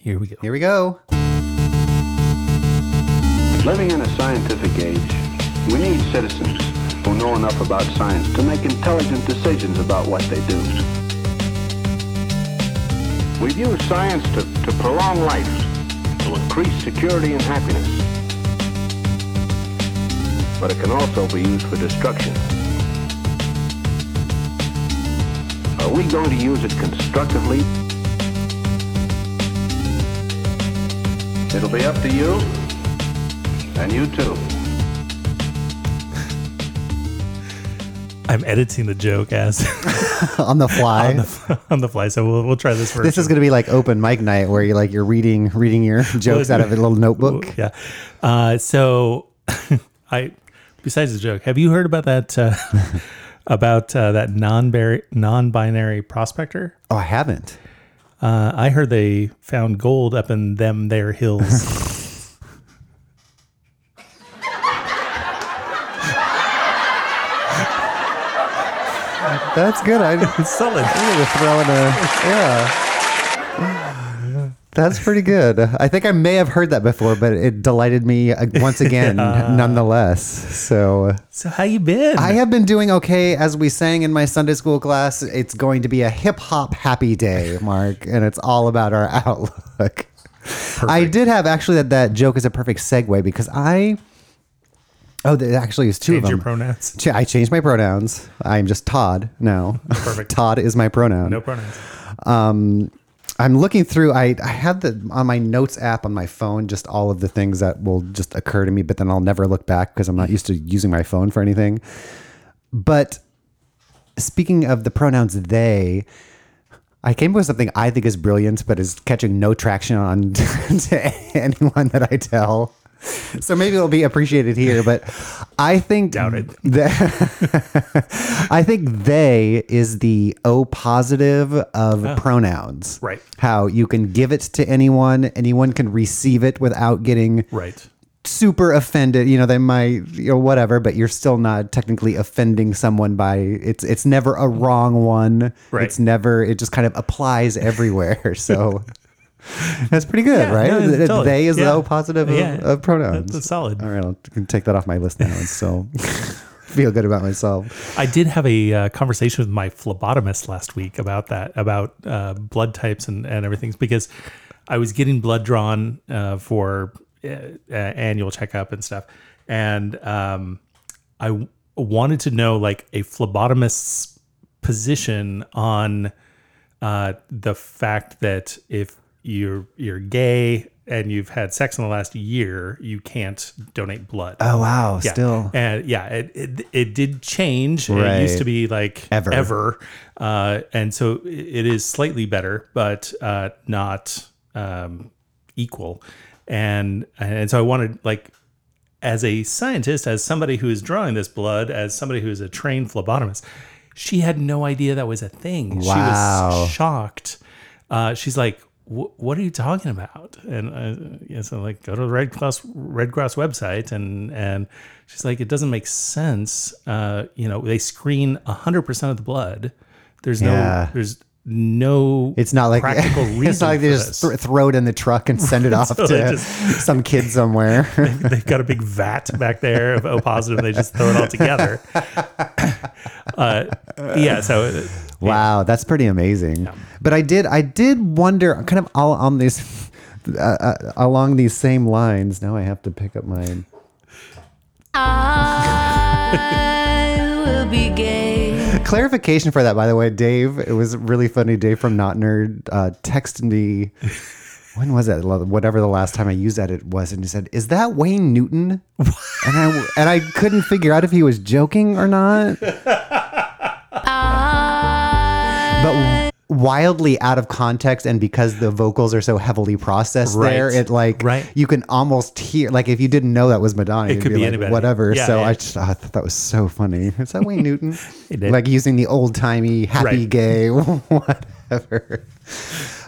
Here we go. Here we go. Living in a scientific age, we need citizens who know enough about science to make intelligent decisions about what they do. We've used science to, to prolong life, to increase security and happiness. But it can also be used for destruction. Are we going to use it constructively? It'll be up to you, and you too. I'm editing the joke as On the fly. on, the, on the fly, so we'll, we'll try this first. this is going to be like open mic night where you like you're reading reading your jokes out of a little notebook. Yeah. Uh, so, I besides the joke, have you heard about that uh, about uh, that non non-binary prospector? Oh, I haven't. Uh, I heard they found gold up in them there hills. That's good. I, I'm Solid. gonna throw in a yeah. That's pretty good. I think I may have heard that before, but it delighted me uh, once again, nonetheless. So So how you been? I have been doing okay. As we sang in my Sunday school class, it's going to be a hip hop happy day, Mark, and it's all about our outlook. I did have actually that that joke is a perfect segue because I. Oh, there actually is two Change of your them. pronouns. Ch- I changed my pronouns. I'm just Todd now. Perfect. Todd is my pronoun. No pronouns. Um, I'm looking through. I I have the on my notes app on my phone just all of the things that will just occur to me, but then I'll never look back because I'm not used to using my phone for anything. But speaking of the pronouns they, I came up with something I think is brilliant, but is catching no traction on to anyone that I tell. So maybe it'll be appreciated here, but I think that- I think they is the O positive of ah. pronouns. Right. How you can give it to anyone, anyone can receive it without getting Right. super offended. You know, they might, you know, whatever, but you're still not technically offending someone by it's it's never a wrong one. Right. It's never it just kind of applies everywhere. So that's pretty good, Yeah, right? no, totally. They is the Yeah. O positive of, Yeah. of pronouns. That's solid. All right, I'll take that off my list now and still feel good about myself. I did have a uh, conversation with my phlebotomist last week about that, about uh, blood types and, and everything, because I was getting blood drawn uh, for uh, uh, annual checkup and stuff, and um, I w- wanted to know like a phlebotomist's position on uh, the fact that if you're you're gay and you've had sex in the last year, you can't donate blood. Oh wow, Yeah. still. and yeah it, it it did change it used to be like Ever. ever uh and so it is slightly better but uh not um equal and and so i wanted like as a scientist as somebody who is drawing this blood as somebody who is a trained phlebotomist she had no idea that was a thing she was shocked uh she's like "Wh- what are you talking about? And uh, yes, I'm like, go to the Red Cross Red Cross website, and and she's like, it doesn't make sense. Uh, you know, they screen hundred percent of the blood. There's no, there's no. It's not like practical reason. it's not like they just th- throw it in the truck and send it off So to just- some kid somewhere. They've got a big vat back there of O positive. and They just throw it all together. Uh, yeah. So uh, Wow, that's pretty amazing. But I did, I did wonder, kind of all on these, uh, uh, along these same lines. Now I have to pick up mine. I will be gay. Clarification for that, by the way, Dave. It was really funny. Dave from Not Nerd uh, texted me. When was it? Whatever the last time I used that it was, and he said, "Is that Wayne Newton?" and I and I couldn't figure out if he was joking or not. Wildly out of context and because the vocals are so heavily processed Right. there it like Right. you can almost hear like if you didn't know that was madonna you'd could be like, anybody. whatever Yeah, so yeah. i just I thought that was so funny is that wayne newton like using the old-timey happy Right. gay whatever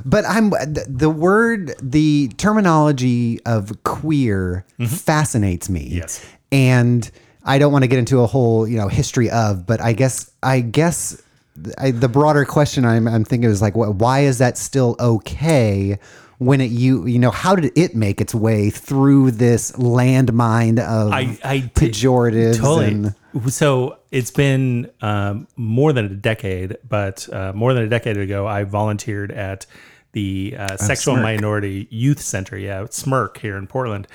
but i'm the, the word the terminology of queer fascinates me Mm-hmm. Yes. and I don't want to get into a whole, you know, history of, but I guess I guess I, the broader question I'm, I'm thinking is like, what, why is that still okay? When it you you know how did it make its way through this landmine of I, I pejoratives totally. and So it's been um, more than a decade, but uh, more than a decade ago, I volunteered at the uh, Sexual SMYRC. Minority Youth Center, yeah, SMYRC here in Portland,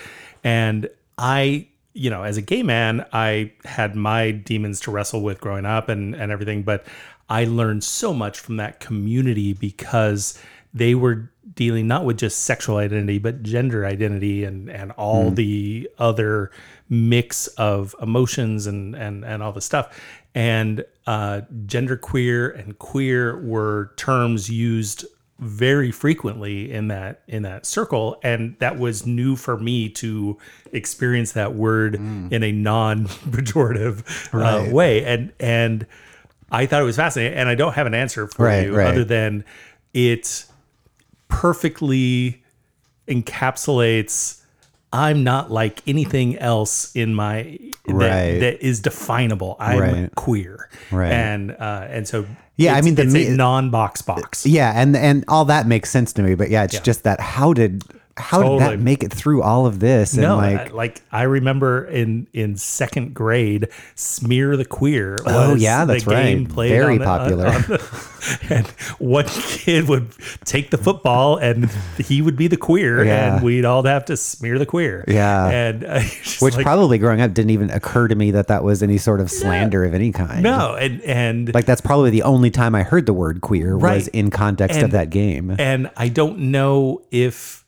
and I. You know, as a gay man, I had my demons to wrestle with growing up and, and everything, but I learned so much from that community because they were dealing not with just sexual identity but gender identity and and all the other mix of emotions and and and all the stuff. And uh gender queer and queer were terms used very frequently in that in that circle. And that was new for me to experience that word in a non pejorative uh, way. And and I thought it was fascinating, and I don't have an answer for Right, you right. other than it perfectly encapsulates. I'm not like anything else in my that, that is definable. I'm Right. queer, Right. And uh, and so Yeah, I mean, the me- a non-box box. yeah, and and all that makes sense to me. But yeah, it's just that how did how did that make it through all of this? And No, like like, like I remember in in second grade, "Smear the Queer." Oh, was yeah, that's the game right. Played Very on the- popular. on the- and one kid would take the football, and he would be the queer, Yeah. and we'd all have to smear the queer. Yeah. and uh, which like, probably growing up didn't even occur to me that that was any sort of slander of any kind. no, and and like that's probably the only time I heard the word queer was in context of that game. and I don't know if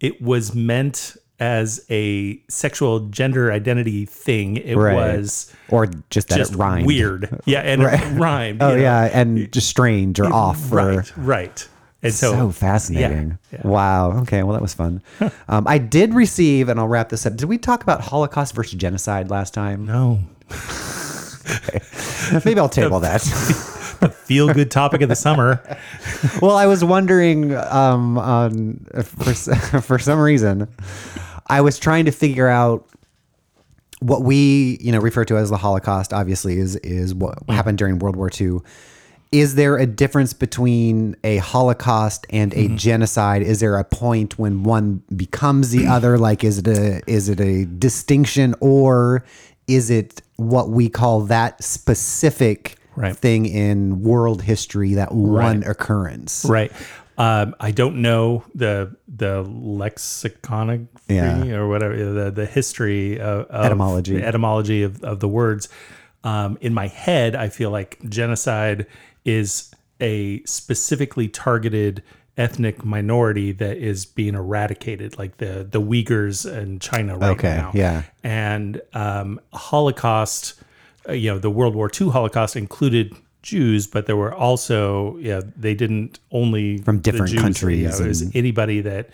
it was meant as a sexual gender identity thing. It Right. was or just that just it rhymed. weird. Yeah, and it rhymed. Oh know. yeah, and just strange or off or right, right. And so, so, fascinating. yeah, yeah. Wow. Okay. Well, that was fun. um, I did receive, and I'll wrap this up. Did we talk about Holocaust versus genocide last time? No, Maybe I'll table that. Feel good topic of the summer. well, I was wondering um, on for for some reason, I was trying to figure out what we you know refer to as the Holocaust. Obviously, is is what happened during World War II. Is there a difference between a Holocaust and a genocide? Is there a point when one becomes the other? Like, is it a is it a distinction, or is it what we call that specific Right. thing in world history, that one Right. occurrence? Right. Um, I don't know the the lexiconic Yeah. or whatever the the history of, of Etymology. the etymology of, of the words. Um, in my head, I feel like genocide is a specifically targeted ethnic minority that is being eradicated, like the the Uyghurs in China right Okay, now. yeah. and um, Holocaust, Uh, you know, the World War II Holocaust included Jews, but there were also, yeah, they didn't only From different Jews, countries yeah, it was anybody that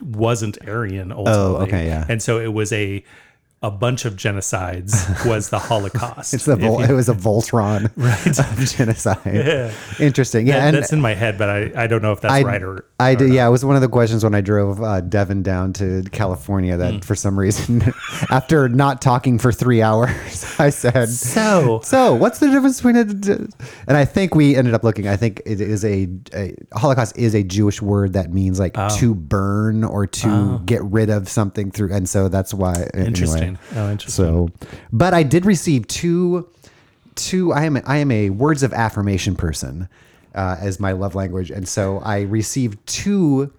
wasn't Aryan. Oh, ultimately. okay, yeah. and so it was a a bunch of genocides was the Holocaust. It's the Vol- you- it was a Voltron of genocide. Yeah. Interesting. Yeah, That- and that's in my head, but I, I don't know if that's I, right or I did. Yeah, it was one of the questions when I drove uh, Devin down to California. That for some reason, after not talking for three hours, I said, So "So, what's the difference between it?" And I think we ended up looking. I think it is a, a Holocaust is a Jewish word that means like Oh. to burn or to get rid of something through, and so that's why. anyway. Interesting. Oh, interesting. So, but I did receive two, two. I am I am a words of affirmation person, uh, as my love language, and so I received two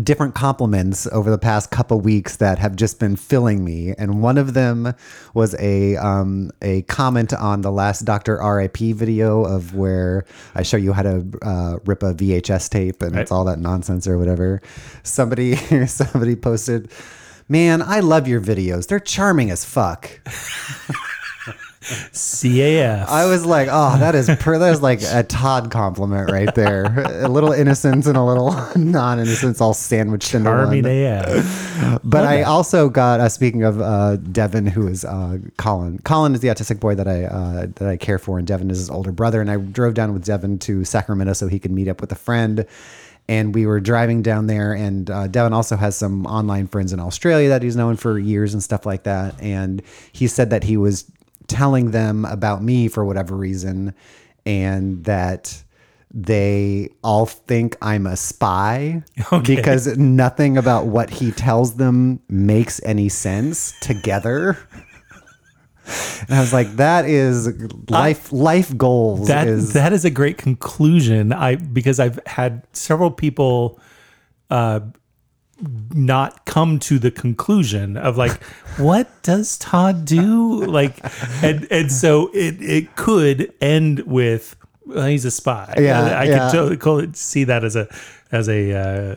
different compliments over the past couple weeks that have just been filling me. And one of them was a um, a comment on the last Doctor RIP video of where I show you how to uh, rip a VHS tape and it's all that nonsense or whatever. Somebody somebody posted. Man, I love your videos. They're charming as fuck. CAF. I was like, oh, that is per- that is like a Todd compliment right there. a little innocence and a little non-innocence all sandwiched into Army one. AF. But I also got uh, speaking of uh, Devin, who is uh, Colin. Colin is the autistic boy that I uh, that I care for, and Devin is his older brother. And I drove down with Devin to Sacramento so he could meet up with a friend. And we were driving down there, and uh, Devin also has some online friends in Australia that he's known for years and stuff like that. And he said that he was telling them about me for whatever reason. and that they all think I'm a spy Okay. because nothing about what he tells them makes any sense together. And I was like, that is life life goals That is that is a great conclusion. I because I've had several people uh not come to the conclusion of like what does Todd do like and and so it it could end with well, he's a spy. Yeah, I yeah. could totally see that as a as a uh,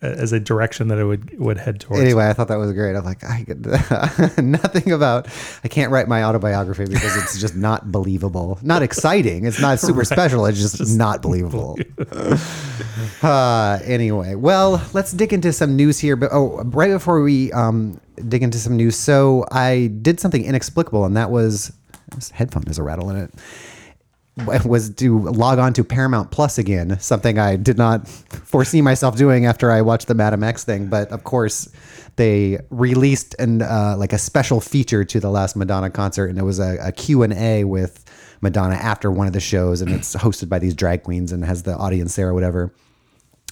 as a direction that it would would head towards. Anyway, I thought that was great. I'm like, I could, nothing about. I can't write my autobiography because it's just not believable. Not exciting. It's not super special. It's just, not believable. uh, anyway, well, let's dig into some news here. But oh, right before we um, dig into some news, so I did something inexplicable, and that was this headphone has a rattle in it was to log on to Paramount Plus again, something I did not foresee myself doing after I watched the Madame X thing. But of course, they released an uh, like a special feature to the last Madonna concert, and it was a, a Q and A with Madonna after one of the shows, and it's hosted by these drag queens and has the audience there or whatever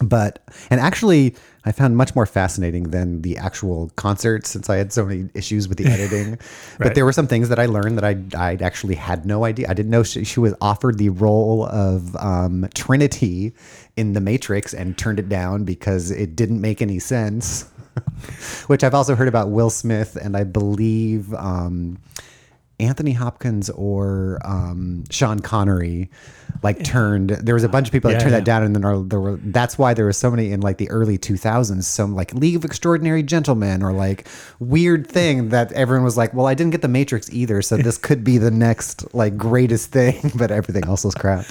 but and actually i found much more fascinating than the actual concert since i had so many issues with the editing. But there were some things that i learned that i i actually had no idea. I didn't know she, she was offered the role of um, trinity in the matrix and turned it down because it didn't make any sense. Which i've also heard about will smith and i believe um, Anthony Hopkins or um, Sean Connery like turned there was a bunch of people that Yeah, turned yeah. that down and then there- there were that's why there was so many in like the early 2000s some like League of Extraordinary Gentlemen or like weird thing that everyone was like well I didn't get the Matrix either so this could be the next like greatest thing but everything else was crap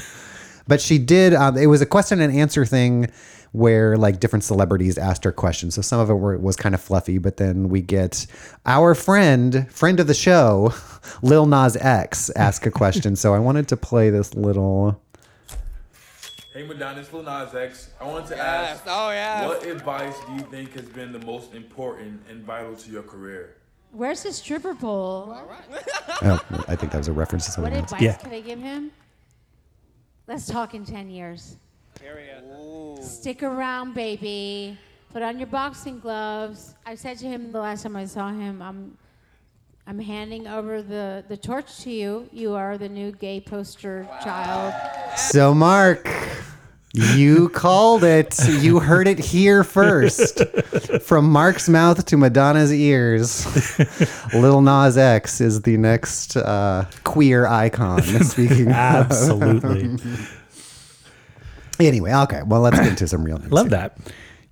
but she did um, it was a question and answer thing where like different celebrities asked her questions so some of it were, was kind of fluffy but then we get our friend friend of the show lil nas x ask a question so i wanted to play this little Hey Madonna, it's Lil Nas X. I wanted to ask, Oh yeah. what advice do you think has been the most important and vital to your career? Where's the stripper pole? oh i think that was a reference to What something else advice Yeah. could I give him? Let's talk in 10 years. Stick around, baby. Put on your boxing gloves. I said to him the last time I saw him, I'm I'm handing over the, the torch to you. You are the new gay poster child. so mark you called it you heard it here first from mark's mouth to madonna's ears lil nas x is the next uh, queer icon speaking of. Absolutely. Anyway, okay. Well, let's get into some real news. Love here. that.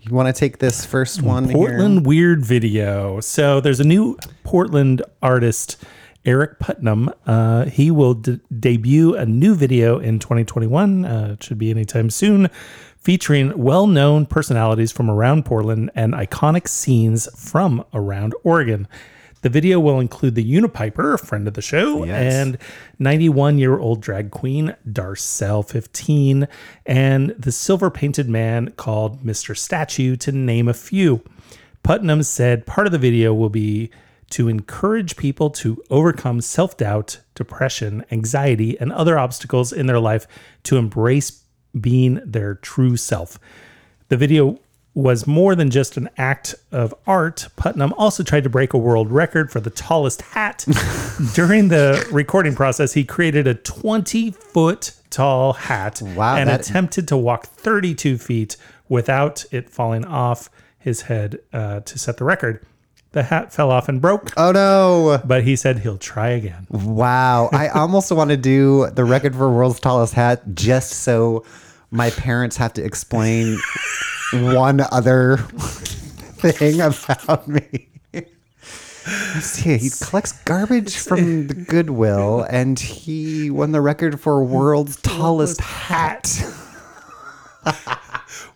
You want to take this first one Portland weird video. So there's a new Portland artist, Eric Putnam. Uh, he will d- debut a new video in 2021. Uh, it should be anytime soon, featuring well-known personalities from around Portland and iconic scenes from around Oregon. The video will include the Unipiper, a friend of the show, Yes. and 91 year old drag queen Darcelle 15, and the silver painted man called Mr. Statue, to name a few. Putnam said part of the video will be to encourage people to overcome self doubt, depression, anxiety, and other obstacles in their life to embrace being their true self. The video was more than just an act of art. Putnam also tried to break a world record for the tallest hat. During the recording process, he created a 20 foot tall hat Wow, and that- attempted to walk 32 feet without it falling off his head uh, to set the record. The hat fell off and broke, Oh no! but he said he'll try again. Wow. I almost want to do the record for world's tallest hat just so my parents have to explain one other thing about me. See, he collects garbage from the Goodwill, and he won the record for world's tallest hat.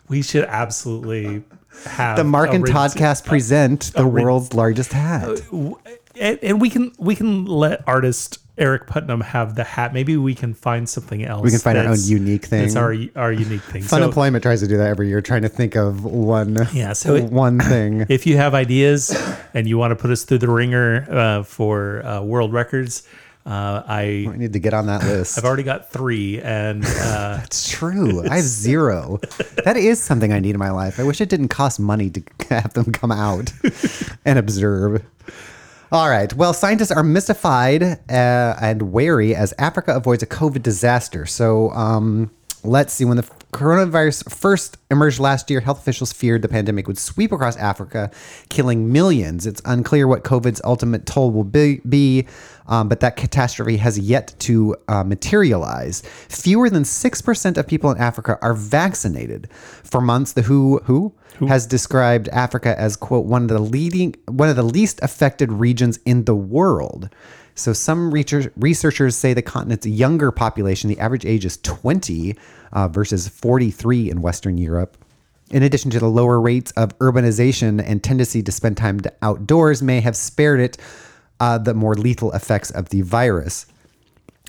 We should absolutely have The Mark and rid- Toddcast present the world's largest hat. Uh, and, and we can we can let artist Eric Putnam have the hat. Maybe we can find something else. We can find our own unique thing. That's our our unique thing. Fun So Employment tries to do that every year, trying to think of one, Yeah, so it- one thing. if you have ideas and you want to put us through the ringer uh, for uh, world records, Uh, I I need to get on that list. I've already got three, and uh, It's true. I have zero. that is something I need in my life. I wish it didn't cost money to have them come out and observe. All right. Well, scientists are mystified uh, and wary as Africa avoids a COVID disaster. So, um, let's see. When the coronavirus first emerged last year, health officials feared the pandemic would sweep across Africa, killing millions. It's unclear what COVID's ultimate toll will be, be um, but that catastrophe has yet to uh, materialize. Fewer than 6% of people in Africa are vaccinated. For months, the WHO, WHO has described Africa as, quote, one of the leading, one of the least affected regions in the world. So some researchers say the continent's younger population, the average age is 20 uh, versus 43 in Western Europe. In addition to the lower rates of urbanization and tendency to spend time outdoors, may have spared it uh, the more lethal effects of the virus.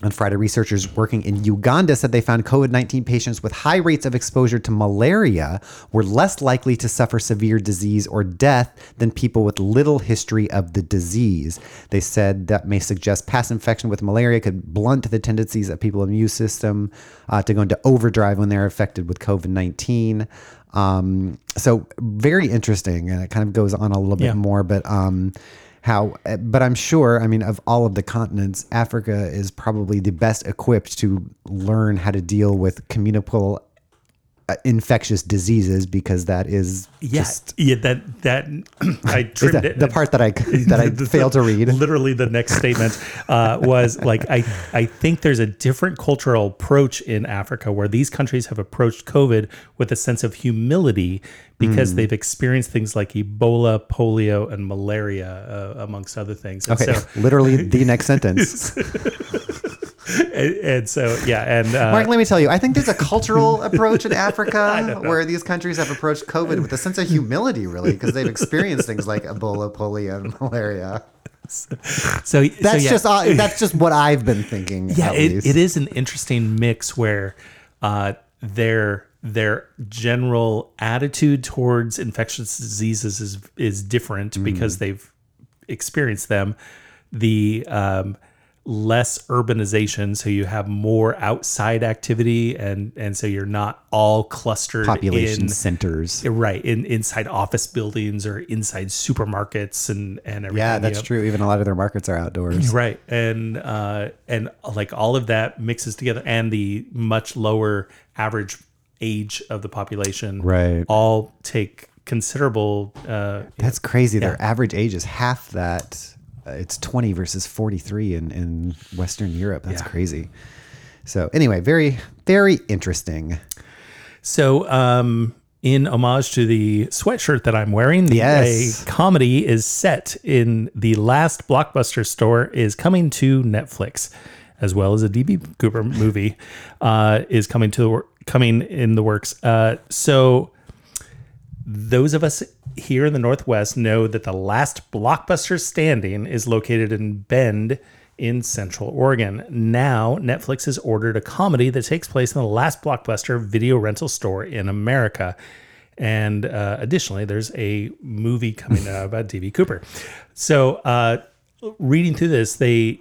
On Friday, researchers working in Uganda said they found COVID 19 patients with high rates of exposure to malaria were less likely to suffer severe disease or death than people with little history of the disease. They said that may suggest past infection with malaria could blunt the tendencies of people's immune system uh, to go into overdrive when they're affected with COVID 19. Um, so, very interesting. And it kind of goes on a little Yeah. bit more, but. Um, how eh, but i'm sure i mean of all of the continents africa is probably the best equipped to learn how to deal with communicable uh, infectious diseases because that is yeah, just yeah, that that I trimmed that it. the part that i that i The- failed to read Literally, the next statement uh, was like, I, I think there's a different cultural approach in Africa where these countries have approached COVID with a sense of humility because Hmm. they've experienced things like Ebola, polio, and malaria, uh, amongst other things. And okay so, literally the next sentence and, and so, yeah, and uh, Mark, let me tell you, I think there's a cultural approach in Africa where these countries have approached COVID with a sense of humility, really, because they've experienced things like Ebola, polio, and malaria. so That's so, yeah. just uh, that's just what I've been thinking. yeah it, it is an interesting mix where uh, their their general attitude towards infectious diseases is is different Mm. because they've experienced them the um, less urbanization so you have more outside activity and and so you're not all clustered population in centers. right in inside office buildings or inside supermarkets and and everything Yeah, you that's know. true. Even a lot of their markets are outdoors. Right. And uh and like all of that mixes together and the much lower average age of the population Right. all take considerable uh That's crazy. Their average age is half that. Uh, it's 20 versus 43 in, in Western Europe. That's Yeah. crazy. So, anyway, very, very interesting. so um in homage to the sweatshirt that I'm wearing, the, Yes. comedy is set in the last blockbuster store is coming to Netflix, as well as a DB Cooper movie uh, is coming to the coming in the works. Uh, so those of us here in the Northwest know that the last blockbuster standing is located in Bend in Central Oregon. Now, Netflix has ordered a comedy that takes place in the last blockbuster video rental store in America. And uh, additionally, there's a movie coming out about DB Cooper. So, uh, reading through this, they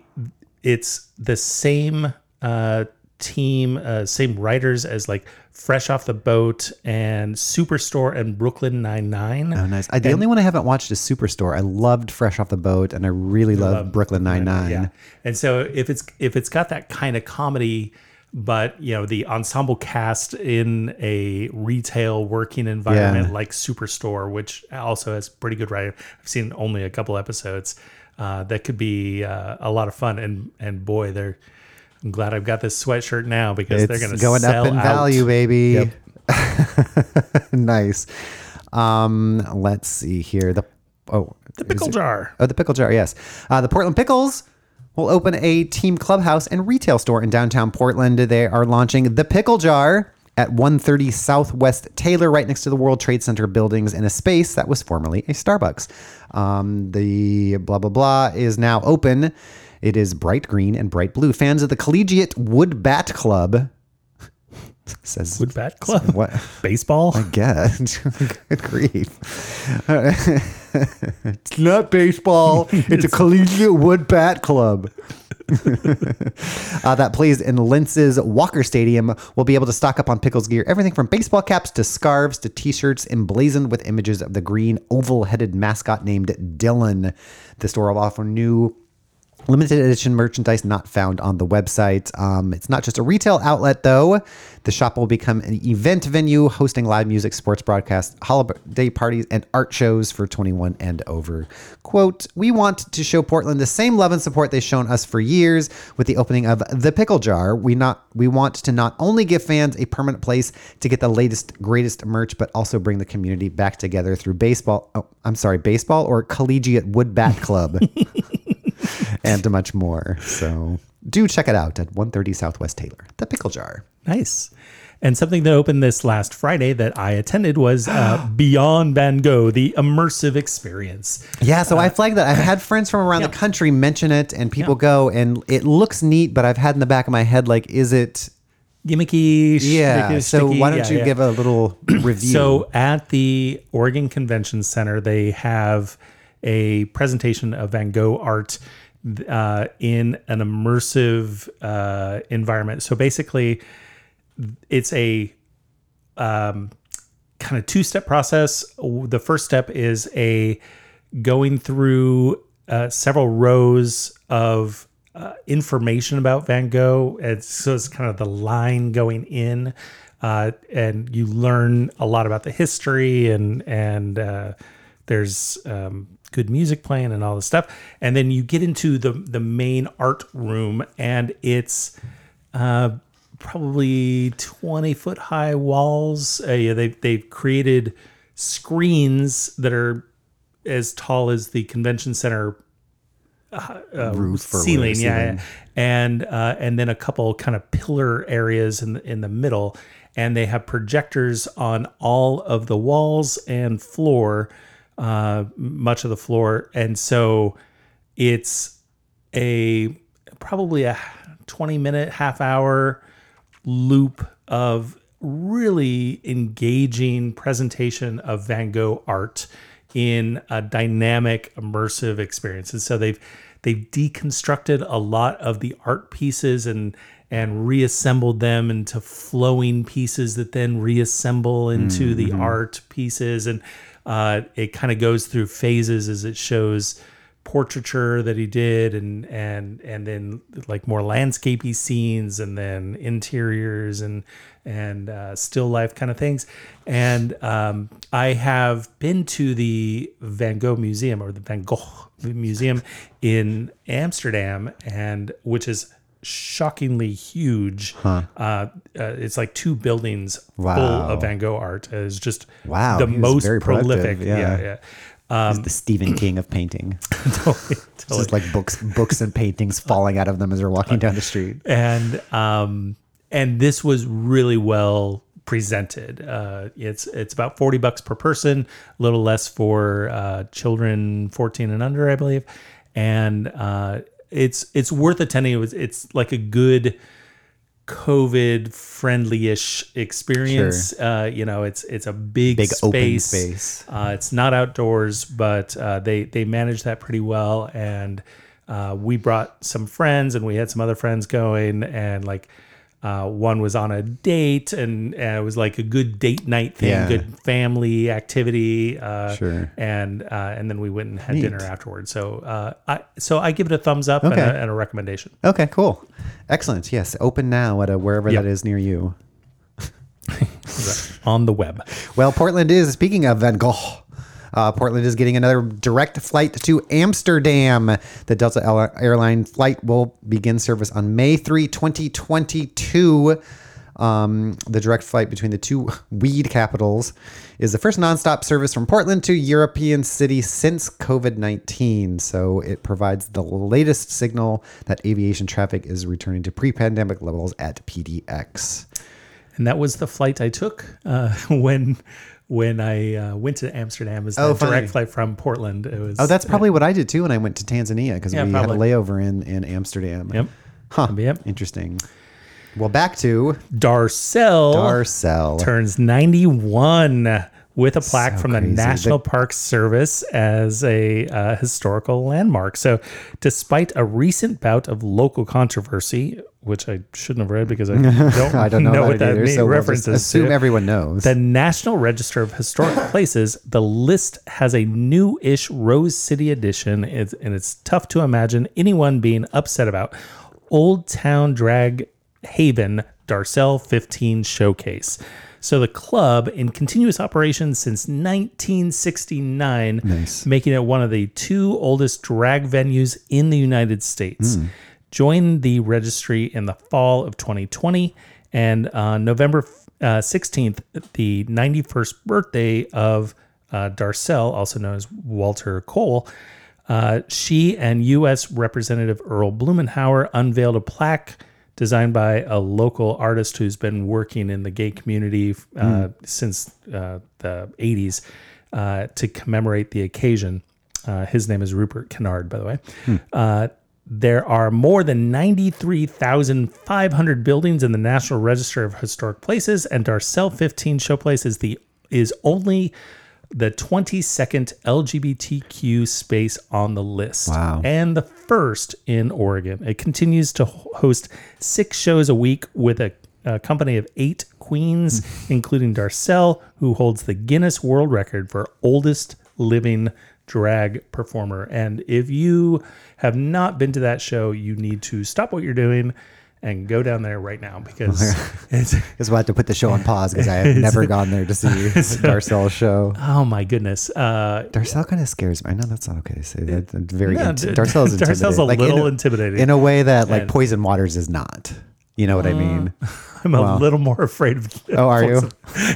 it's the same uh, team, uh, same writers as like Fresh Off the Boat and Superstore and Brooklyn Nine Nine. Oh, nice. I, the only one I haven't watched is Superstore. I loved Fresh Off the Boat, and I really love, Brooklyn Nine-Nine. Yeah. And so if it's if it's got that kind of comedy, but you know the ensemble cast in a retail working environment Yeah. like Superstore, which also has pretty good writing. I've seen only a couple episodes. Uh, that could be uh, a lot of fun, and and boy, they're. I'm glad I've got this sweatshirt now because they're It's going to going up in value, baby. Yep. nice. Um, let's see here. The oh, The pickle jar. Oh, the pickle jar. Yes, uh, the Portland Pickles will open a team clubhouse and retail store in downtown Portland. They are launching the Pickle Jar at 130 Southwest Taylor, right next to the World Trade Center buildings, in a space that was formerly a Starbucks. Um, the blah blah blah is now open. It is bright green and bright blue. Fans of the Collegiate Wood Bat Club Says Wood Bat Club. what? Baseball. I guess. Good grief. it's not baseball. It's a collegiate wood bat club. uh, that plays in Lents's Walker Stadium will be able to stock up on Pickles gear. Everything from baseball caps to scarves to t-shirts emblazoned with images of the green oval-headed mascot named Dylan. The store will offer new limited edition merchandise not found on the website. Um, it's not just a retail outlet, though. The shop will become an event venue hosting live music, sports broadcasts, holiday parties, and art shows for 21 and over. Quote, We want to show Portland the same love and support they've shown us for years with the opening of The Pickle Jar. We not we want to not only give fans a permanent place to get the latest, greatest merch, but also bring the community back together through baseball. Oh, I'm sorry, baseball or collegiate wood bat club and much more. So do check it out at 130 Southwest Taylor, the Pickle Jar. Nice. And something that opened this last Friday that I attended was uh, Beyond Van Gogh, the immersive experience. Yeah, so I flagged that. I've had friends from around yeah. the country mention it, and people Yeah. go, and it looks neat, but I've had in the back of my head, like, is it? Gimmicky. Yeah. shticky, So why don't Yeah, you yeah. give a little review? So at the Oregon Convention Center, they have a presentation of Van Gogh art uh, in an immersive uh, environment. So basically, it's a um, kind of two step process. The first step is a going through uh, several rows of uh, information about Van Gogh. It's, so it's kind of the line going in, uh, and you learn a lot about the history and and uh, there's um, good music playing and all this stuff. And then you get into the the main art room, and it's uh, probably 20 foot high walls. Uh, yeah, they they've created screens that are as tall as the convention center uh, Roof or ceiling, yeah, ceiling. and uh, and then a couple kind of pillar areas in the, in the middle, and they have projectors on all of the walls and floor, uh, much of the floor, and so it's a probably a 20 minute half hour loop of really engaging presentation of Van Gogh art in a dynamic immersive experience. And so they've they've deconstructed a lot of the art pieces and and reassembled them into flowing pieces that then reassemble into the art pieces. And uh, it kind of goes through phases as it shows portraiture that he did and and and then like more landscapey scenes and then interiors and and uh, still life kind of things. And um, I have been to the Van Gogh Museum or the Van Gogh Museum in Amsterdam and which is shockingly huge uh, uh, it's like two buildings full of Van Gogh art it's just Wow, the he most prolific yeah. yeah yeah Um, He's the Stephen King of painting. totally, It's totally. just like books, books and paintings falling out of them as they're walking down the street. and um and this was really well presented uh it's it's about 40 bucks per person a little less for uh children 14 and under i believe and uh it's it's worth attending it was it's like a good covid friendly-ish experience uh you know it's it's a big, Big space, open space. uh, it's not outdoors, but uh, they they manage that pretty well. And uh, we brought some friends, and we had some other friends going, and like uh, one was on a date, and, and it was like a good date night thing, Yeah. good family activity. Uh, Sure. And uh, and then we went and had Neat. dinner afterwards. So uh, I so I give it a thumbs up and, a, and a recommendation. Okay, cool. Excellent. Yes, open now at a wherever Yep. that is near you. on the web. Well, Portland is, speaking of Van Gogh, uh, Portland is getting another direct flight to Amsterdam. The Delta airline flight will begin service on May 3, 2022. Um, the direct flight between the two weed capitals is the first nonstop service from Portland to European city since COVID 19. So it provides the latest signal that aviation traffic is returning to pre pandemic levels at PDX. And that was the flight I took uh, when when I uh, went to Amsterdam. The Oh, funny. direct flight from Portland. It was. Oh, that's probably what I did too when I went to Tanzania because Yeah, we probably. had a layover in, in Amsterdam. Yep. Huh. Yep. Interesting. Well, back to Darcelle, Darcelle. turns 91 with a plaque So from the crazy. National The- Park Service as a uh, historical landmark. So, despite a recent bout of local controversy, which I shouldn't have read because I don't, I don't know, about what that either, so we'll assume to. everyone knows. The National Register of Historic Places, the list has a new ish Rose City edition, it's, and it's tough to imagine anyone being upset about. Old Town Drag Haven Darcelle 15 Showcase. So the club, in continuous operation since 1969, Nice. making it one of the two oldest drag venues in the United States. Joined the registry in the fall of 2020, and on November uh, 16th, the 91st birthday of uh, Darcelle, also known as Walter Cole, uh, she and U.S. Representative Earl Blumenauer unveiled a plaque designed by a local artist who's been working in the gay community uh, since uh, the 80s uh, to commemorate the occasion. Uh, his name is Rupert Kennard, by the way. Uh, there are more than 93,500 buildings in the National Register of Historic Places, and Darcelle 15 Showplace is the is only the 22nd LGBTQ space on the list. Wow. And the first in Oregon. It continues to host six shows a week with a, a company of eight queens, including Darcelle, who holds the Guinness World Record for oldest living drag performer. And if you have not been to that show, you need to stop what you're doing and go down there right now because it's Because we'll have to put the show on pause because I have never gone there to see Darcelle's show. oh my goodness. Uh Darcelle kind of scares me. I know that's not okay to say. That, that's very No, inti- Darcelle's intimidating. Darcelle's a Like, little in intimidating. in a way that like And- Poison Waters is not. You know what I mean? I'm a little more afraid of Oh, are you?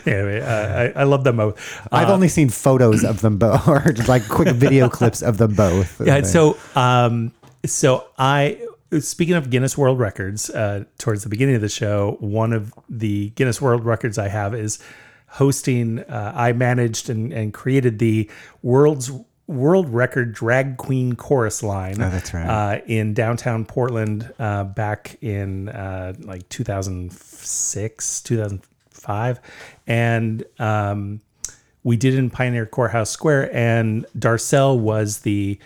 anyway, uh, I, I love them both. I've Uh, only seen photos of them both, or just like quick video clips of them both. yeah so um so i speaking of guinness world records uh towards the beginning of the show one of the guinness world records i have is hosting uh, i managed and, and created the world's world record drag queen chorus line Oh, that's right. uh, in downtown portland uh, back in uh, like 2006 2005 and um we did it in Pioneer Courthouse Square, and Darcelle was the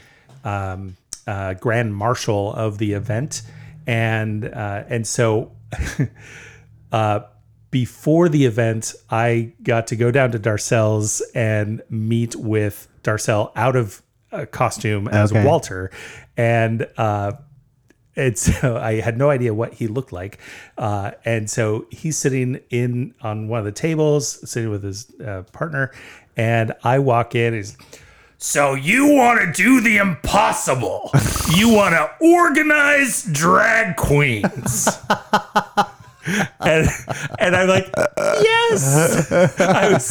um, uh, grand marshal of the event, and uh, and so uh, before the event, I got to go down to Darcelle's and meet with Darcelle out of uh, costume as Okay. Walter, and. Uh, and so I had no idea what he looked like. Uh, and so he's sitting in on one of the tables, sitting with his uh, partner, and I walk in. He's, so you want to do the impossible? you want to organize drag queens? and and I'm like, yes. I was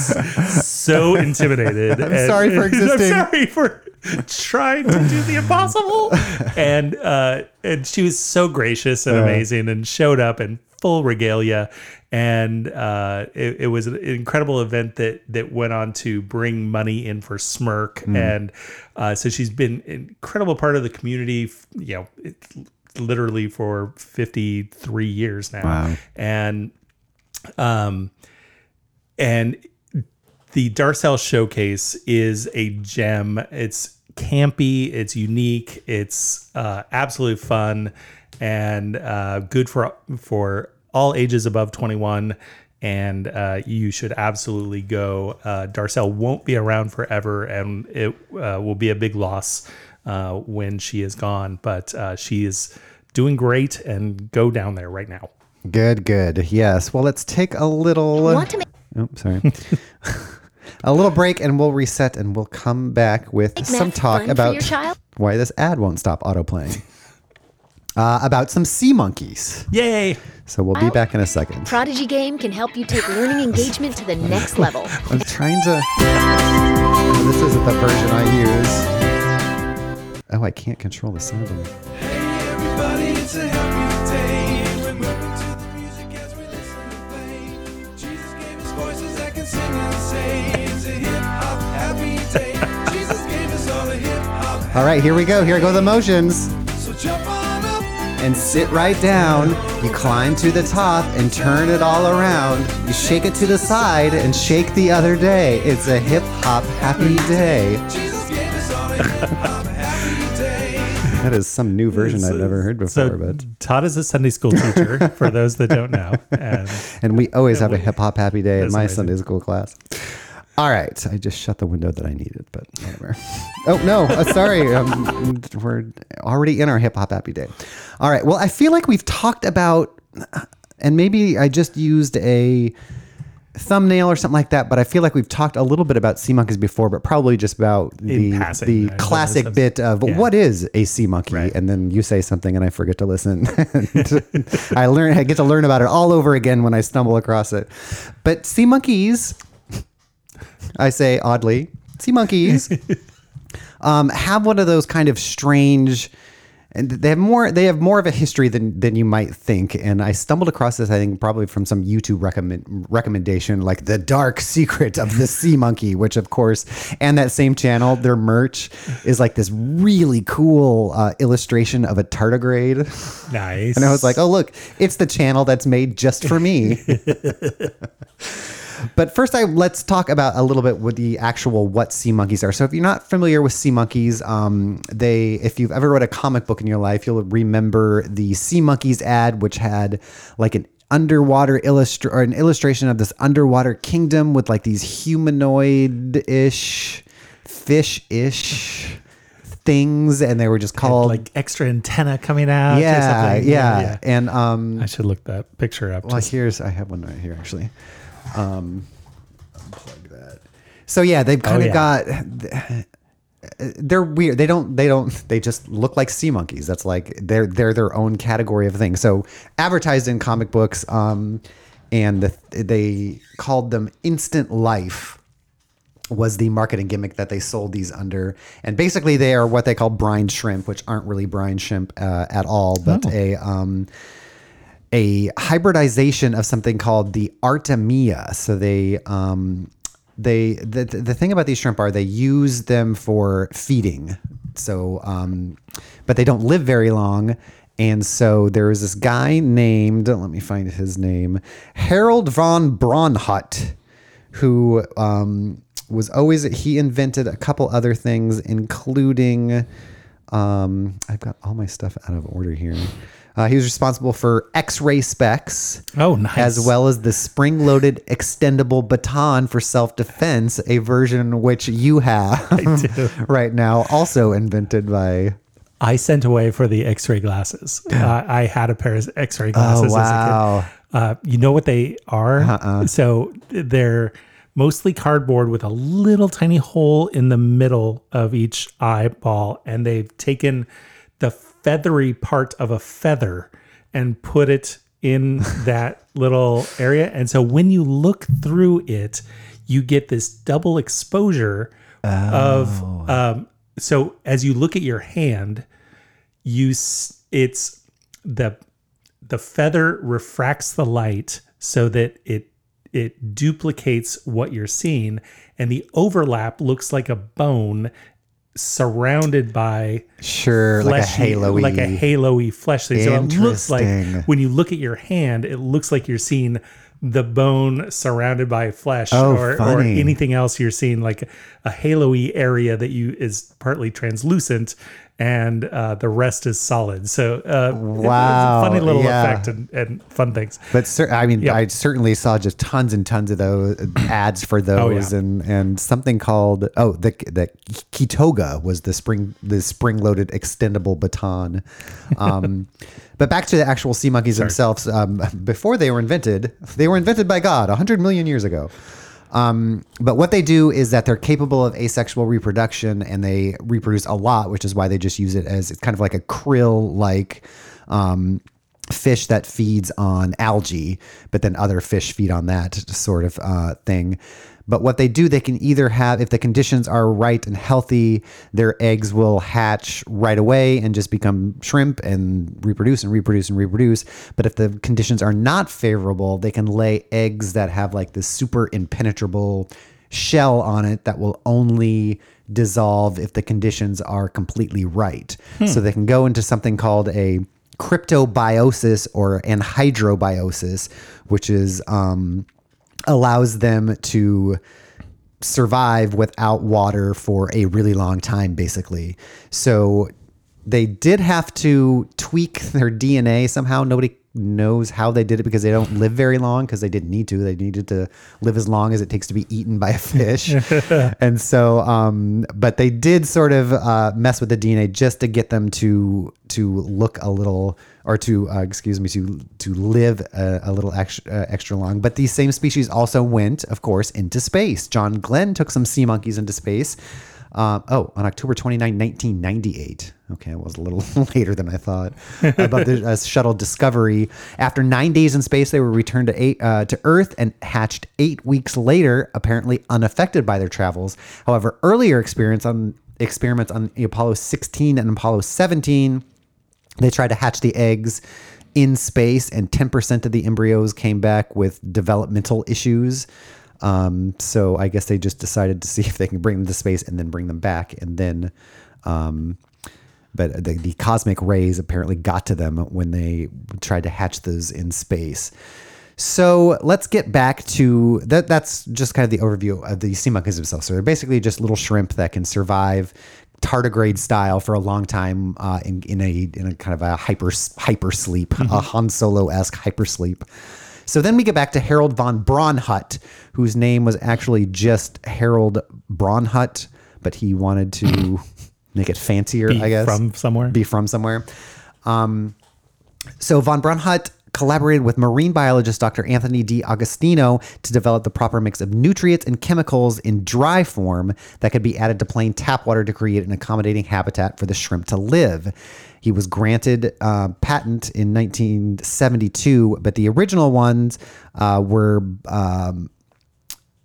so intimidated. I'm sorry for existing. I'm sorry for trying to do the impossible. and uh, and she was so gracious and amazing, and showed up in full regalia. And uh, it, it was an incredible event that that went on to bring money in for SMYRC, and uh, so she's been an incredible part of the community. You know, it, literally for 53 years now Wow. and um and the Darcelle showcase is a gem it's campy it's unique it's uh absolutely fun and uh good for for all ages above 21 and uh, you should absolutely go. Uh, Darcelle won't be around forever, and it uh, will be a big loss uh, when she is gone. But uh, she is doing great, and go down there right now. Good, good. Yes. Well, let's take a little. Want to make Oh, sorry. a little break and we'll reset and we'll come back with some talk about your child? why this ad won't stop autoplaying. Uh, about some sea monkeys. Yay! So we'll be back in a second. Prodigy Game can help you take learning engagement to the next level. I'm trying to. This isn't the version I use. Oh, I can't control the sound. of it. Everybody, it's a happy day. We're moving to the music as we listen to play. Jesus gave us voices that can sing and say, it's a hip hop happy day. Jesus gave us all a hip hop. All right, here we go. Here go the motions. So jump on up and sit right down. You climb to the top and turn it all around. You shake it to the side and shake the other day. It's a hip hop happy day. Jesus gave us all a hip-hop happy day. That is some new version I've never heard before, So but Todd is a Sunday school teacher for those that don't know. And and we always have a hip hop happy day in my amazing. Sunday school class. All right, I just shut the window that I needed, but whatever. oh no, uh, sorry, um, we're already in our hip hop happy day. All right, well, I feel like we've talked about, and maybe I just used a thumbnail or something like that, but I feel like we've talked a little bit about sea monkeys before, but probably just about the passing, the classic bit of Yeah. what is a sea monkey, Right. and then you say something and I forget to listen. I learn, I get to learn about it all over again when I stumble across it. But sea monkeys, I say oddly, sea monkeys um, have one of those kind of strange. And they have more. They have more of a history than than you might think. And I stumbled across this, I think, probably from some YouTube recommend recommendation, like the dark secret of the sea monkey, which of course, and that same channel, their merch is like this really cool uh, illustration of a tardigrade. nice. And I was like, oh, look, it's the channel that's made just for me. but first, I let's talk about a little bit what the actual what sea monkeys are. So if you're not familiar with sea monkeys, um, they if you've ever read a comic book in your life, you'll remember the sea monkeys ad, which had like an underwater illustra- or an illustration of this underwater kingdom with like these humanoid-ish, fish-ish things, and they were just called like extra antenna coming out. or yeah, something. yeah, and um, I should look that picture up. well, here's I have one right here actually. Um, unplug that. So yeah, they've kind of yeah. got. They're weird. They don't. They don't. They just look like sea monkeys. That's like they're they're their own category of thing. So advertised in comic books, um, and the, they called them Instant Life was the marketing gimmick that they sold these under. And basically, they are what they call brine shrimp, which aren't really brine shrimp uh, at all, but a um, a hybridization of something called the Artemia. So they um, they the the thing about these shrimp are they use them for feeding. So um, but they don't live very long. And so there was this guy named, let me find his name, Harold von Braunhut, who um, was always he invented a couple other things, including um, I've got all my stuff out of order here. Uh, he was responsible for X-ray specs. Oh, nice. As well as the spring-loaded extendable baton for self-defense, a version which you have right now, also invented by. I sent away for the X-ray glasses. Uh, I had a pair of X-ray glasses Oh, wow. as a kid. Uh, you know what they are? Uh-uh. So they're mostly cardboard with a little tiny hole in the middle of each eyeball, and they've taken the feathery part of a feather and put it in that little area. And so when you look through it, you get this double exposure of. Um, so as you look at your hand, you it's the the feather refracts the light so that it it duplicates what you're seeing and the overlap looks like a bone surrounded by Sure, like a halo like a halo-y flesh thing. So it looks like when you look at your hand, it looks like you're seeing the bone surrounded by flesh Oh, or, or anything else. You're seeing like a halo-y area that you is partly translucent and uh, the rest is solid. So uh, it- it's a Wow, funny little yeah. effect and, and fun things. But cer- I mean, Yeah. I certainly saw just tons and tons of those ads for those, yeah. and and something called oh the the Kiyoga was the spring the spring loaded extendable baton. Um, but back to the actual sea monkeys themselves. Um, before they were invented, they were invented by God a hundred million years ago. Um, but what they do is that they're capable of asexual reproduction and they reproduce a lot, which is why they just use it as it's kind of like a krill like um, fish that feeds on algae, but then other fish feed on that sort of uh, thing. But what they do, they can either have, if the conditions are right and healthy, their eggs will hatch right away and just become shrimp and reproduce and reproduce and reproduce. But if the conditions are not favorable, they can lay eggs that have like this super impenetrable shell on it that will only dissolve if the conditions are completely right. So they can go into something called a cryptobiosis or anhydrobiosis, which is um, allows them to survive without water for a really long time, basically. So they did have to tweak their DNA somehow. Nobody knows how they did it because they don't live very long because they didn't need to. They needed to live as long as it takes to be eaten by a fish. and so, um, but they did sort of uh, mess with the DNA just to get them to to look a little or to uh, excuse me to to live a, a little extra, uh, extra long. But these same species also went, of course, into space. John Glenn took some sea monkeys into space. Um, oh, on October 29, 1998. Okay, it was a little later than I thought. About the uh, shuttle Discovery. After nine days in space, they were returned to eight, uh, to Earth and hatched eight weeks later, apparently unaffected by their travels. However, earlier experience on experiments on Apollo 16 and Apollo 17 they tried to hatch the eggs in space, and 10% of the embryos came back with developmental issues. Um, so I guess they just decided to see if they can bring them to space and then bring them back. And then, um, but the, the cosmic rays apparently got to them when they tried to hatch those in space. So let's get back to that. That's just kind of the overview of the sea monkeys themselves. So they're basically just little shrimp that can survive tardigrade style for a long time uh, in, in a in a kind of a hyper hyper sleep, a Han Solo esque hyper sleep. So then we get back to Harold von Braunhut, whose name was actually just Harold Braunhut, but he wanted to make it fancier, Be I guess. from somewhere. Be from somewhere. Um, so von Braunhut collaborated with marine biologist Dr. Anthony D'Agostino to develop the proper mix of nutrients and chemicals in dry form that could be added to plain tap water to create an accommodating habitat for the shrimp to live. He was granted uh, patent in 1972, but the original ones uh, were um,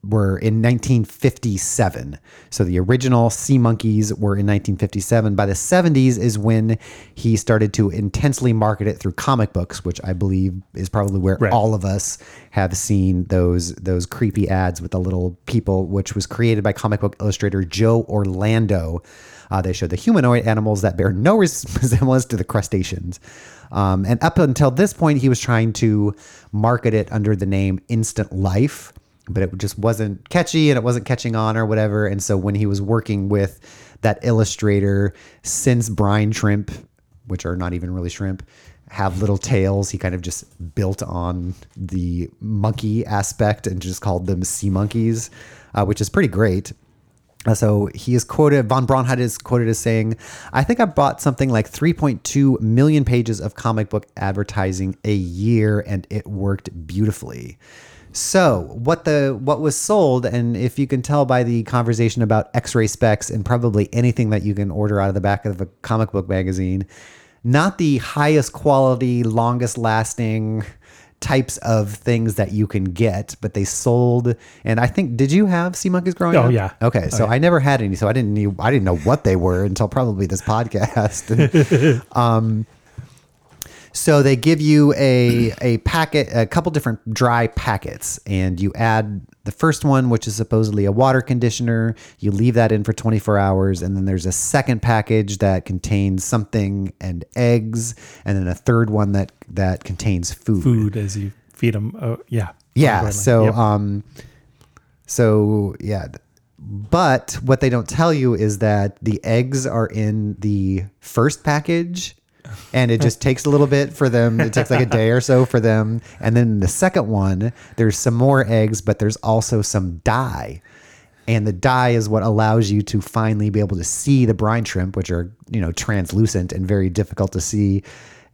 were in 1957. So the original Sea Monkeys were in 1957. By the 70s is when he started to intensely market it through comic books, which I believe is probably where Right. all of us have seen those those creepy ads with the little people, which was created by comic book illustrator Joe Orlando. Uh, they show the humanoid animals that bear no resemblance to the crustaceans. Um, and up until this point, he was trying to market it under the name Instant Life but it just wasn't catchy and it wasn't catching on or whatever. And so when he was working with that illustrator, since brine shrimp, which are not even really shrimp, have little tails, he kind of just built on the monkey aspect and just called them sea monkeys, uh, which is pretty great. Uh, So he is quoted, von Braunhut is quoted as saying, I think I bought something like 3.2 million pages of comic book advertising a year and it worked beautifully. So what the what was sold, and if you can tell by the conversation about X-ray specs and probably anything that you can order out of the back of a comic book magazine, not the highest quality, longest lasting types of things that you can get, but they sold. And I think, did you have sea monkeys growing Oh, up? yeah. Okay, so I never had any, so I didn't knew I didn't know what they were until probably this podcast. um, so they give you a a packet, a couple different dry packets, and you add the first one, which is supposedly a water conditioner. You leave that in for 24 hours, and then there's a second package that contains something and eggs, and then a third one that that contains food. Food as you feed them. Oh, yeah. Yeah. So, Yep. um, so yeah, but what they don't tell you is that the eggs are in the first package. And it just takes a little bit for them. It takes like a day or so for them. And then the second one, there's some more eggs, but there's also some dye. And the dye is what allows you to finally be able to see the brine shrimp, which are, you know, translucent and very difficult to see.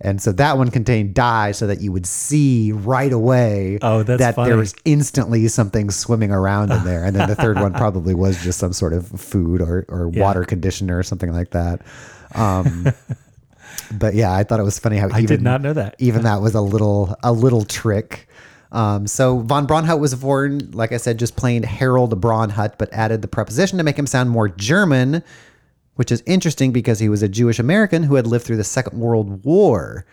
And so that one contained dye so that you would see right away Oh, that's that funny. there was instantly something swimming around in there. And then the third one probably was just some sort of food or, or Yeah. water conditioner or something like that. Um, but yeah, I thought it was funny how I did not know that. even that was a little a little trick. Um, so von Braunhut was born, like I said, just plain Harold Braunhut, but added the preposition to make him sound more German, which is interesting because he was a Jewish American who had lived through the Second World War.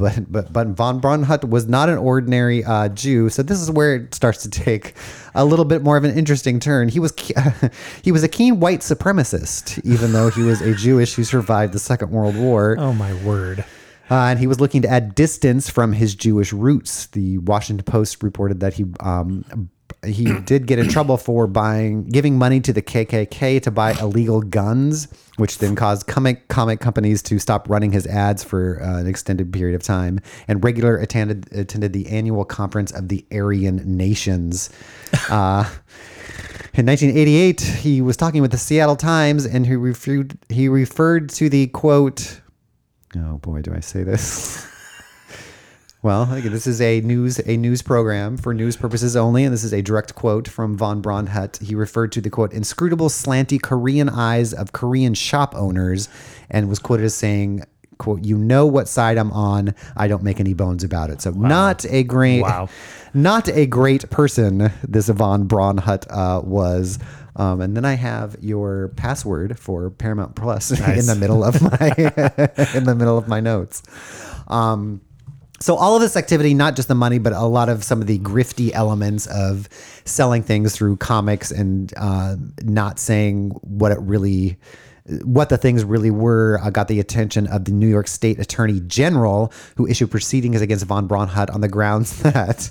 But but but von Braunhut was not an ordinary uh, Jew, so this is where it starts to take a little bit more of an interesting turn. He was he was a keen white supremacist, even though he was a Jewish who survived the Second World War. Oh my word. Uh, and he was looking to add distance from his Jewish roots. The Washington Post reported that he um, he did get in trouble for buying giving money to the KKK to buy illegal guns, which then caused comic comic companies to stop running his ads for uh, an extended period of time. And regular attended attended the annual conference of the Aryan Nations. Uh, in 1988, he was talking with the Seattle Times, and he referred he referred to the quote. Oh boy, do I say this? Well, this is a news a news program for news purposes only, and this is a direct quote from von Braunhut. He referred to the quote inscrutable slanty Korean eyes of Korean shop owners, and was quoted as saying, "quote You know what side I'm on. I don't make any bones about it." So not a great, Wow. not a great person. This von Braunhut uh, was. Um, and then I have your password for Paramount Plus in the middle of my in the middle of my notes. Um, so all of this activity, not just the money, but a lot of some of the grifty elements of selling things through comics and uh, not saying what it really, what the things really were, uh, got the attention of the New York State Attorney General, who issued proceedings against von Braunhut on the grounds that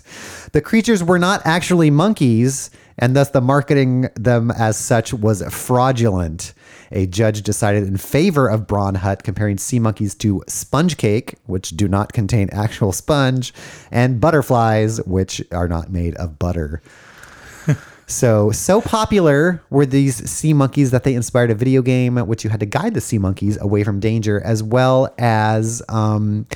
the creatures were not actually monkeys, and thus the marketing them as such was fraudulent. A judge decided in favor of Braunhut, comparing sea monkeys to sponge cake, which do not contain actual sponge, and butterflies, which are not made of butter. So, so popular were these sea monkeys that they inspired a video game, which you had to guide the sea monkeys away from danger, as well as um,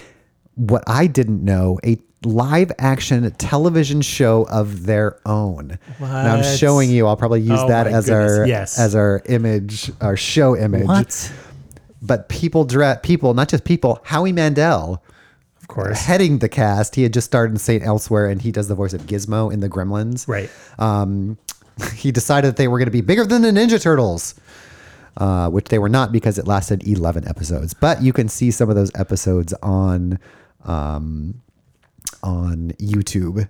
what I didn't know a live action television show of their own. Now I'm showing you. I'll probably use Oh that as our yes. as our image, our show image. What? But people, dre- people, not just people. Howie Mandel Of course. heading the cast. He had just starred in Saint Elsewhere, and he does the voice of Gizmo in the Gremlins. Right. Um, he decided that they were going to be bigger than the Ninja Turtles, uh, which they were not because it lasted 11 episodes. But you can see some of those episodes on um, on YouTube,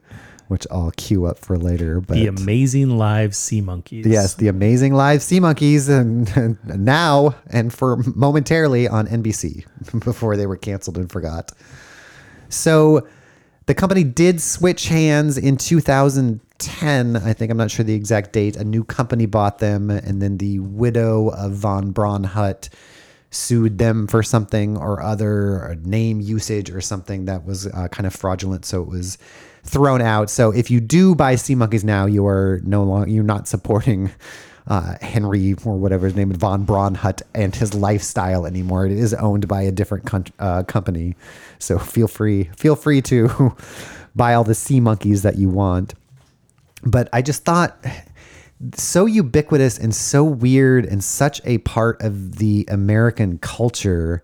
which I'll queue up for later. But The amazing live sea monkeys. Yes, the amazing live sea monkeys, and, and now and for momentarily on NBC before they were canceled and forgot. So the company did switch hands in 2010. I think I'm not sure the exact date. A new company bought them, and then the widow of von Braunhut sued them for something or other, or name usage or something that was uh, kind of fraudulent. So it was thrown out. So if you do buy Sea Monkeys now, you are no longer you're not supporting uh, Henry or whatever his name is, von Braunhut and his lifestyle anymore. It is owned by a different con- uh, company. So feel free feel free to buy all the Sea Monkeys that you want. But I just thought so ubiquitous and so weird and such a part of the American culture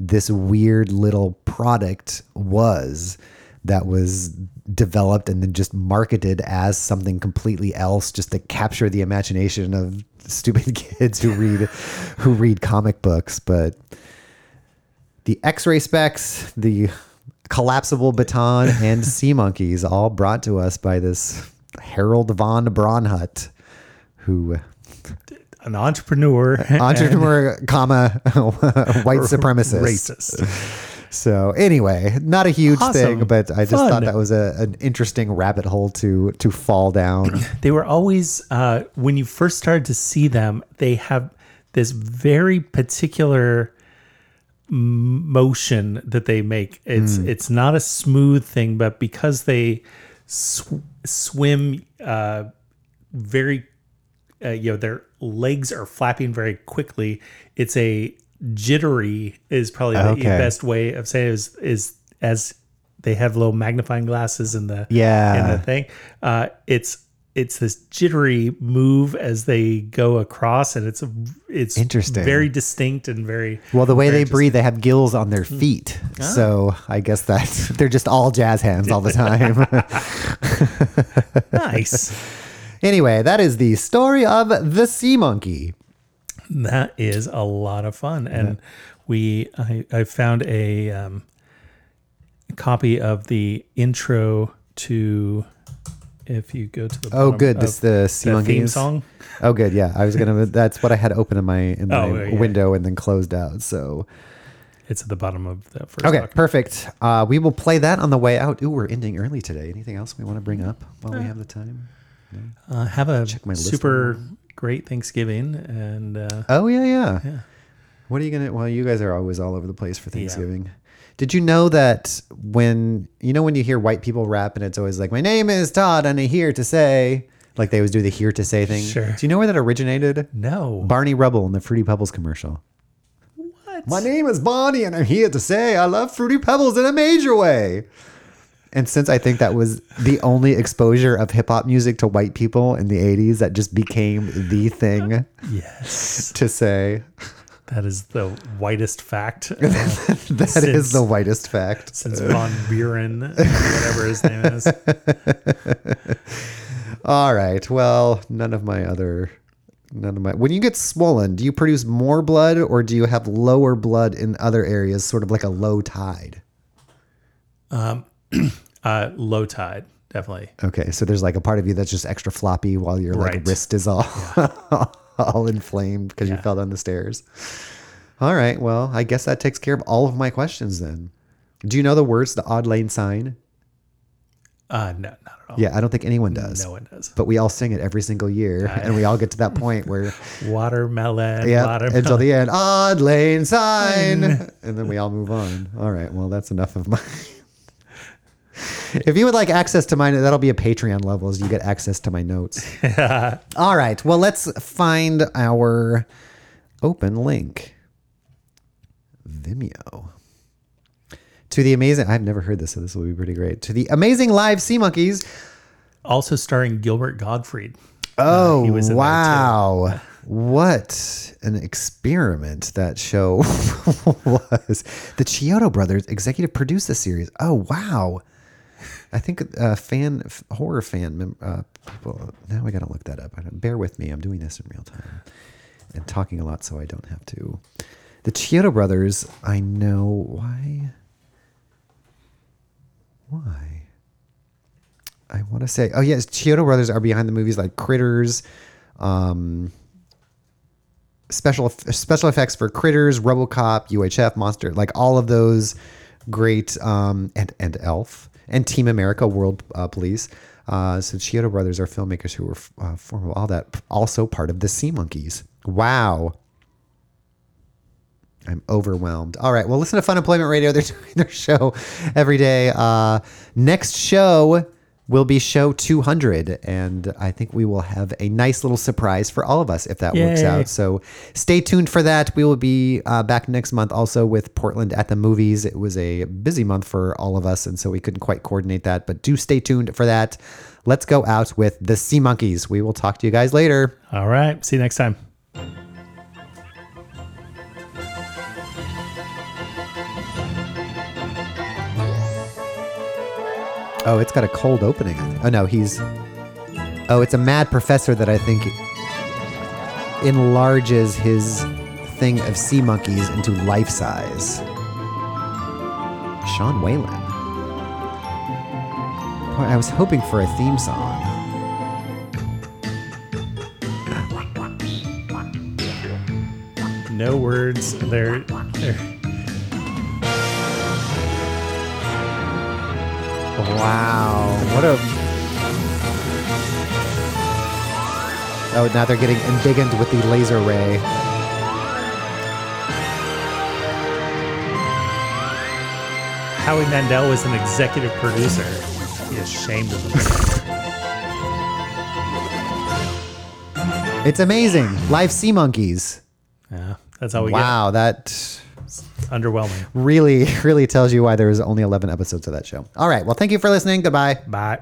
this weird little product was that was developed and then just marketed as something completely else just to capture the imagination of stupid kids who read who read comic books. But the x-ray specs the collapsible baton and sea monkeys all brought to us by this harold von braunhut who An entrepreneur. entrepreneur comma white supremacist Racist. so anyway not a huge Awesome. thing but i just Fun. thought that was a, an interesting rabbit hole to to fall down They were always, uh, when you first started to see them, they have this very particular motion that they make. It's Mm. it's not a smooth thing, but because they sw- swim uh, very, uh, you know, their legs are flapping very quickly. It's a jittery is probably the Okay. best way of saying it is is as they have little magnifying glasses in the Yeah. in the thing. Uh, it's it's this jittery move as they go across, and it's a, it's Interesting. very distinct and very well the way they breathe they have gills on their feet so i guess that they're just all jazz hands all the time nice. Anyway that is the story of the sea monkey That is a lot of fun, and we I, I found a um, copy of the intro to. If you go to the Oh, good. This the sea the theme song. Oh, good. Yeah, I was gonna. That's what I had open in my in my Oh, yeah. window and then closed out. So It's at the bottom of the first. Okay, document. perfect. Uh, we will play that on the way out. Ooh, we're ending early today. Anything else we want to bring up while we have the time? Uh, have a super great Thanksgiving and uh, Oh yeah, yeah. Yeah. What are you gonna? Well, you guys are always all over the place for Thanksgiving. Did you know that when you know when you hear white people rap and it's always like, "My name is Todd and I'm here to say," like they always do the "here to say" thing. Sure. Do you know where that originated? no. Barney Rubble in the Fruity Pebbles commercial. What? My name is Bonnie and I'm here to say I love Fruity Pebbles in a major way. And since I think that was the only exposure of hip hop music to white people in the 80s, that just became the thing yes, to say. that is the whitest fact. Uh, That is Since- the whitest fact. since Von Buren, whatever his name is. All right. Well, none of my other, none of my. When you get swollen, do you produce more blood or do you have lower blood in other areas, sort of like a low tide? Uh, low tide, definitely. Okay, so there's like a part of you that's just extra floppy while your like Right. wrist is all all inflamed because you fell down the stairs. All right. Well, I guess that takes care of all of my questions then. Do you know the words, the Auld Lang Syne? Uh, no, not at all. Yeah, I don't think anyone does. no one does. But we all sing it every single year, and we all get to that point where Watermelon. Yeah, watermelon. until the end. Auld Lang Syne. and then we all move on. All right. Well, that's enough of mine. If you would like access to mine, that'll be a Patreon levels. You get access to my notes. all right. Well, let's find our open link. Vimeo. To the amazing, I've never heard this, so this will be pretty great. To the amazing live Sea Monkeys. Also starring Gilbert Gottfried. Uh, oh, he was in there, too. wow. What an experiment that show was. The Chiodo brothers executive produced the series. Oh, wow. I think uh, fan f- horror fan mem- uh, people. Now I got to look that up. Bear with me. I'm doing this in real time and talking a lot, so I don't have to. The Chiodo brothers. I know why. Why? I want to say, oh yes, Chiodo brothers are behind the movies like Critters, um, special special effects for Critters, RoboCop, UHF, Monster, like all of those great, um, and and Elf and Team America, World uh, Police. Uh, so Chiodo brothers are filmmakers who were uh, all that, also part of the Sea Monkeys. Wow. I'm overwhelmed. All right. Well, listen to Fun Employment Radio. They're doing their show every day. Uh, next show will be show 200. And I think we will have a nice little surprise for all of us if that works out. So stay tuned for that. We will be uh, back next month also with Portland at the movies. It was a busy month for all of us. And so we couldn't quite coordinate that. But do stay tuned for that. Let's go out with the Sea Monkeys. We will talk to you guys later. All right. See you next time. Oh, it's got a cold opening. Oh no, he's. Oh, it's a mad professor that I think enlarges his thing of sea monkeys into life size. Sean Whalen. Boy, I was hoping for a theme song. No words. They're, they're Wow, what a. Oh, now they're getting indignant with the laser ray. Howie Mandel was an executive producer. Be ashamed of himself. It's amazing. Live sea monkeys. yeah, that's how we Wow, that get underwhelming. really, really tells you why there's only 11 episodes of that show. All right. Well, thank you for listening. Goodbye. Bye.